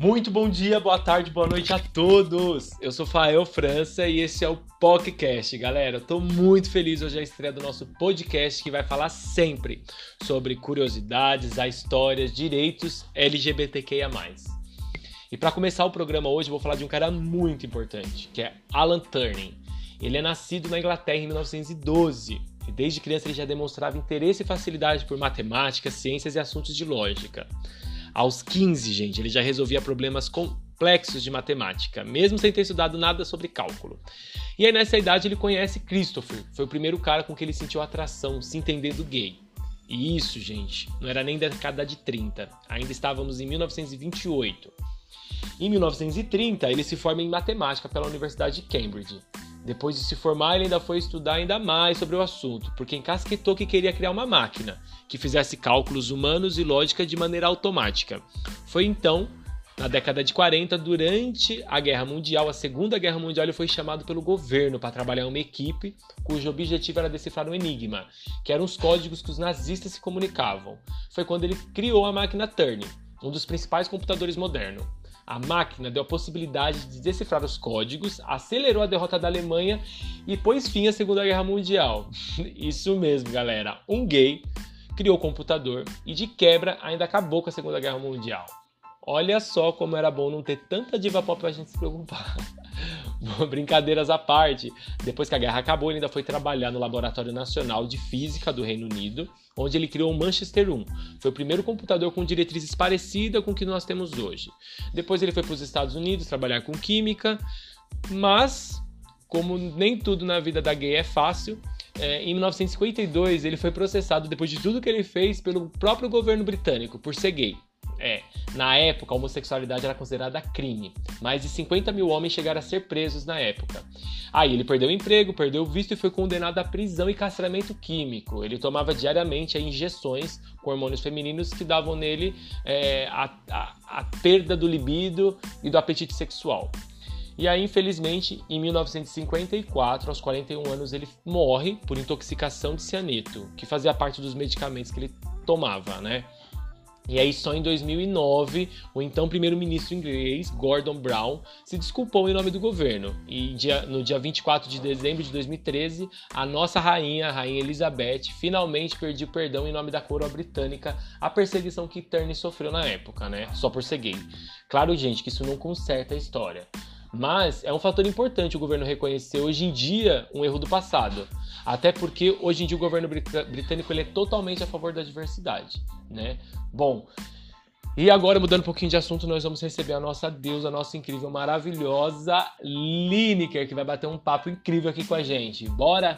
Muito bom dia, boa tarde, boa noite a todos. Eu sou Fael França e esse é o podcast, galera. Eu tô muito feliz hoje a estreia do nosso podcast que vai falar sempre sobre curiosidades, a histórias, direitos LGBTQIA+. E para começar o programa hoje, eu vou falar de um cara muito importante, que é Alan Turing. Ele é nascido na Inglaterra em 1912 e desde criança ele já demonstrava interesse e facilidade por matemática, ciências e assuntos de lógica. Aos 15, gente, ele já resolvia problemas complexos de matemática, mesmo sem ter estudado nada sobre cálculo. E aí nessa idade ele conhece Christopher, foi o primeiro cara com que ele sentiu atração, se entendendo gay. E isso, gente, não era nem década de 30, ainda estávamos em 1928. Em 1930, ele se forma em matemática pela Universidade de Cambridge. Depois de se formar, ele ainda foi estudar ainda mais sobre o assunto, porque encasquetou que queria criar uma máquina que fizesse cálculos humanos e lógica de maneira automática. Foi então, na década de 40, durante a Guerra Mundial, a Segunda Guerra Mundial, ele foi chamado pelo governo para trabalhar em uma equipe cujo objetivo era decifrar um enigma, que eram os códigos que os nazistas se comunicavam. Foi quando ele criou a máquina Turing, um dos principais computadores modernos. A máquina deu a possibilidade de decifrar os códigos, acelerou a derrota da Alemanha e pôs fim à Segunda Guerra Mundial. Isso mesmo, galera. Um gay criou o computador e, de quebra, ainda acabou com a Segunda Guerra Mundial. Olha só como era bom não ter tanta diva pop pra gente se preocupar. Brincadeiras à parte, depois que a guerra acabou, ele ainda foi trabalhar no Laboratório Nacional de Física do Reino Unido, onde ele criou o Manchester 1. Foi o primeiro computador com diretrizes parecidas com o que nós temos hoje. Depois ele foi para os Estados Unidos trabalhar com química, mas como nem tudo na vida da gay é fácil, é, em 1952 ele foi processado depois de tudo que ele fez pelo próprio governo britânico por ser gay. É, na época, a homossexualidade era considerada crime. Mais de 50 mil homens chegaram a ser presos na época. Aí ele perdeu o emprego, perdeu o visto e foi condenado à prisão e castramento químico. Ele tomava diariamente injeções com hormônios femininos que davam nele é, a, a, a perda do libido e do apetite sexual. E aí, infelizmente, em 1954, aos 41 anos, ele morre por intoxicação de cianeto, que fazia parte dos medicamentos que ele tomava, né? E aí, só em 2009, o então primeiro-ministro inglês, Gordon Brown, se desculpou em nome do governo. E dia, no dia 24 de dezembro de 2013, a nossa rainha, a rainha Elizabeth, finalmente pediu perdão em nome da coroa britânica à perseguição que Turney sofreu na época, né? Só por ser gay. Claro, gente, que isso não conserta a história. Mas é um fator importante o governo reconhecer hoje em dia um erro do passado. Até porque hoje em dia o governo britânico ele é totalmente a favor da diversidade, né? Bom, e agora mudando um pouquinho de assunto, nós vamos receber a nossa deusa, a nossa incrível, maravilhosa Lineker, que vai bater um papo incrível aqui com a gente. Bora?